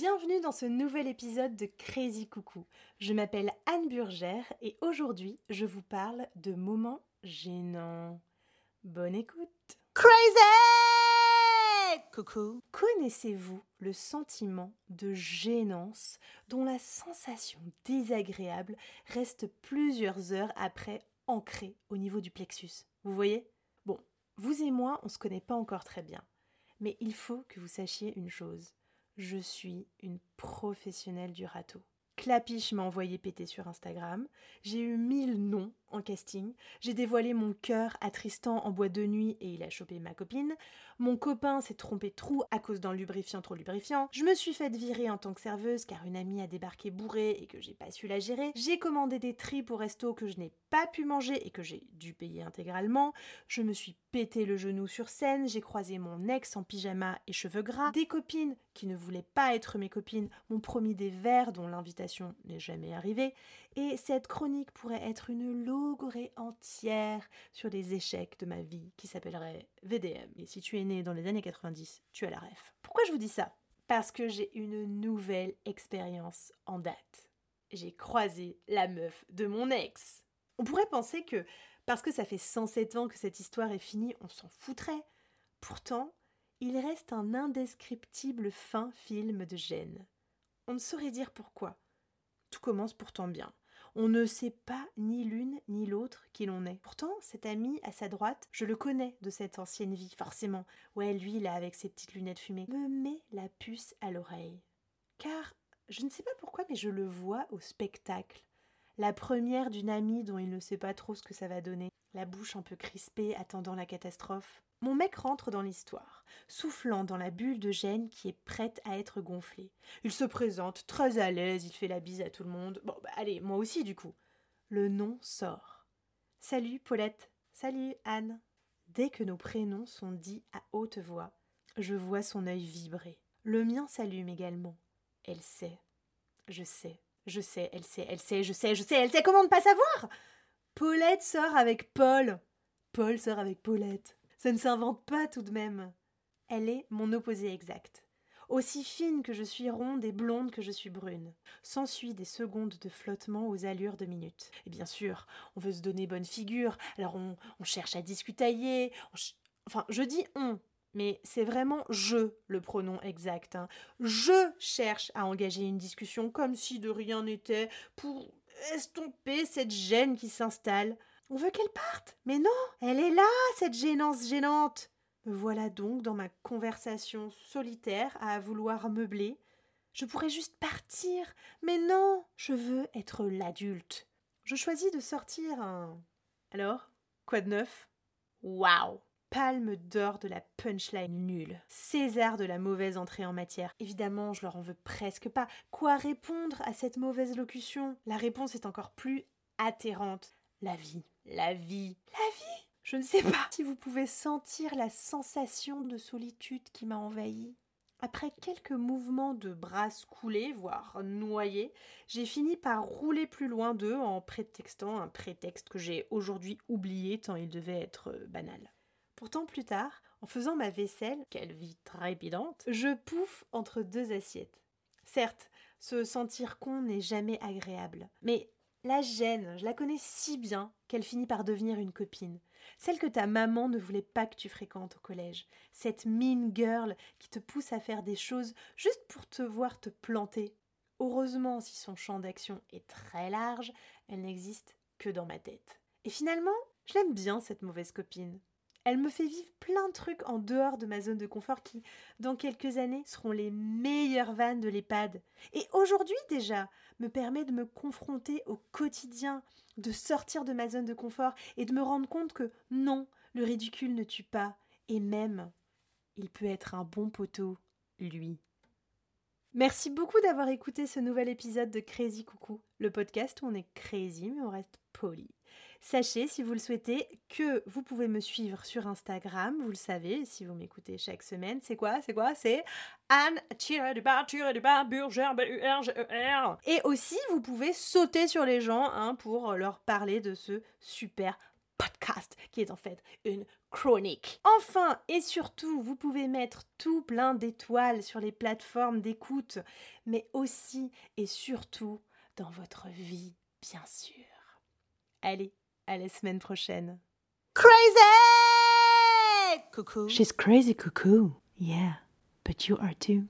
Bienvenue dans ce nouvel épisode de Crazy Coucou. Je m'appelle Anne Burgère et aujourd'hui je vous parle de moments gênants. Bonne écoute. Crazy Coucou. Connaissez-vous le sentiment de gênance dont la sensation désagréable reste plusieurs heures après ancrée au niveau du plexus? Vous voyez? Bon, vous et moi, on se connaît pas encore très bien. Mais il faut que vous sachiez une chose je suis une professionnelle du râteau. Clapiche m'a envoyé péter sur Instagram. J'ai eu mille noms en casting. J'ai dévoilé mon cœur à Tristan en boîte de nuit et il a chopé ma copine. Mon copain s'est trompé trou à cause d'un lubrifiant trop lubrifiant. Je me suis faite virer en tant que serveuse car une amie a débarqué bourrée et que j'ai pas su la gérer. J'ai commandé des tripes au resto que je n'ai pas pu manger et que j'ai dû payer intégralement. Je me suis pété le genou sur scène. J'ai croisé mon ex en pyjama et cheveux gras. Des copines qui ne voulaient pas être mes copines m'ont promis des verres dont l'invitation n'est jamais arrivée. Et cette chronique pourrait être une entière sur les échecs de ma vie qui s'appellerait VDM. Et si tu es né dans les années 90, tu as la ref. Pourquoi je vous dis ça? Parce que j'ai une nouvelle expérience en date. J'ai croisé la meuf de mon ex. On pourrait penser que parce que ça fait 107 ans que cette histoire est finie, on s'en foutrait. Pourtant, il reste un indescriptible fin film de gêne. On ne saurait dire pourquoi. Tout commence pourtant bien. On ne sait pas ni l'une ni l'autre qui l'on est. Pourtant, cet ami à sa droite, je le connais de cette ancienne vie, forcément. Ouais, lui, là, avec ses petites lunettes fumées, me met la puce à l'oreille. Car, je ne sais pas pourquoi, mais je le vois au spectacle. La première d'une amie dont il ne sait pas trop ce que ça va donner, la bouche un peu crispée, attendant la catastrophe. Mon mec rentre dans l'histoire, soufflant dans la bulle de gêne qui est prête à être gonflée. Il se présente très à l'aise, il fait la bise à tout le monde. Bon, bah allez, moi aussi du coup. Le nom sort. Salut Paulette. Salut Anne. Dès que nos prénoms sont dits à haute voix, je vois son œil vibrer. Le mien s'allume également. Elle sait. Je sais. Je sais, elle sait, elle sait, je sais, je sais, elle sait comment ne pas savoir Paulette sort avec Paul. Paul sort avec Paulette. Ça ne s'invente pas tout de même. Elle est mon opposé exact. Aussi fine que je suis ronde et blonde que je suis brune. S'ensuit des secondes de flottement aux allures de minutes. Et bien sûr, on veut se donner bonne figure, alors on, cherche à discutailler. Enfin, je dis on, mais c'est vraiment je le pronom exact. Hein. Je cherche à engager une discussion comme si de rien n'était pour estomper cette gêne qui s'installe. On veut qu'elle parte. Mais non, elle est là, cette gênance gênante. Me voilà donc dans ma conversation solitaire à vouloir meubler. Je pourrais juste partir, mais non, je veux être l'adulte. Je choisis de sortir un. Alors, quoi de neuf? Waouh Palme d'or de la punchline nulle. César de la mauvaise entrée en matière. Évidemment, je leur en veux presque pas. Quoi répondre à cette mauvaise locution? La réponse est encore plus atterrante. La vie. La vie. La vie? Je ne sais pas si vous pouvez sentir la sensation de solitude qui m'a envahie. Après quelques mouvements de bras coulés, voire noyés, j'ai fini par rouler plus loin d'eux en prétextant un prétexte que j'ai aujourd'hui oublié tant il devait être euh, banal. Pourtant, plus tard, en faisant ma vaisselle, quelle vie trépidante, je pouffe entre deux assiettes. Certes, se sentir con n'est jamais agréable, mais la gêne, je la connais si bien qu'elle finit par devenir une copine. Celle que ta maman ne voulait pas que tu fréquentes au collège. Cette mean girl qui te pousse à faire des choses juste pour te voir te planter. Heureusement, si son champ d'action est très large, elle n'existe que dans ma tête. Et finalement, je l'aime bien cette mauvaise copine. Elle me fait vivre plein de trucs en dehors de ma zone de confort qui, dans quelques années, seront les meilleures vannes de l'EHPAD. Et aujourd'hui déjà, me permet de me confronter au quotidien, de sortir de ma zone de confort et de me rendre compte que non, le ridicule ne tue pas. Et même, il peut être un bon poteau, lui. Merci beaucoup d'avoir écouté ce nouvel épisode de Crazy Coucou, le podcast où on est crazy mais on reste poli. Sachez, si vous le souhaitez, que vous pouvez me suivre sur Instagram, vous le savez, si vous m'écoutez chaque semaine. C'est quoi C'est quoi? C'est Anne du bar du bar Burger B-U-R-G-E-R. Et aussi, vous pouvez sauter sur les gens hein, pour leur parler de ce super podcast qui est en fait une chronique. Enfin et surtout, vous pouvez mettre tout plein d'étoiles sur les plateformes d'écoute, mais aussi et surtout dans votre vie, bien sûr. Allez, à la semaine prochaine. Crazy! Cuckoo. She's crazy cuckoo. Yeah, but you are too.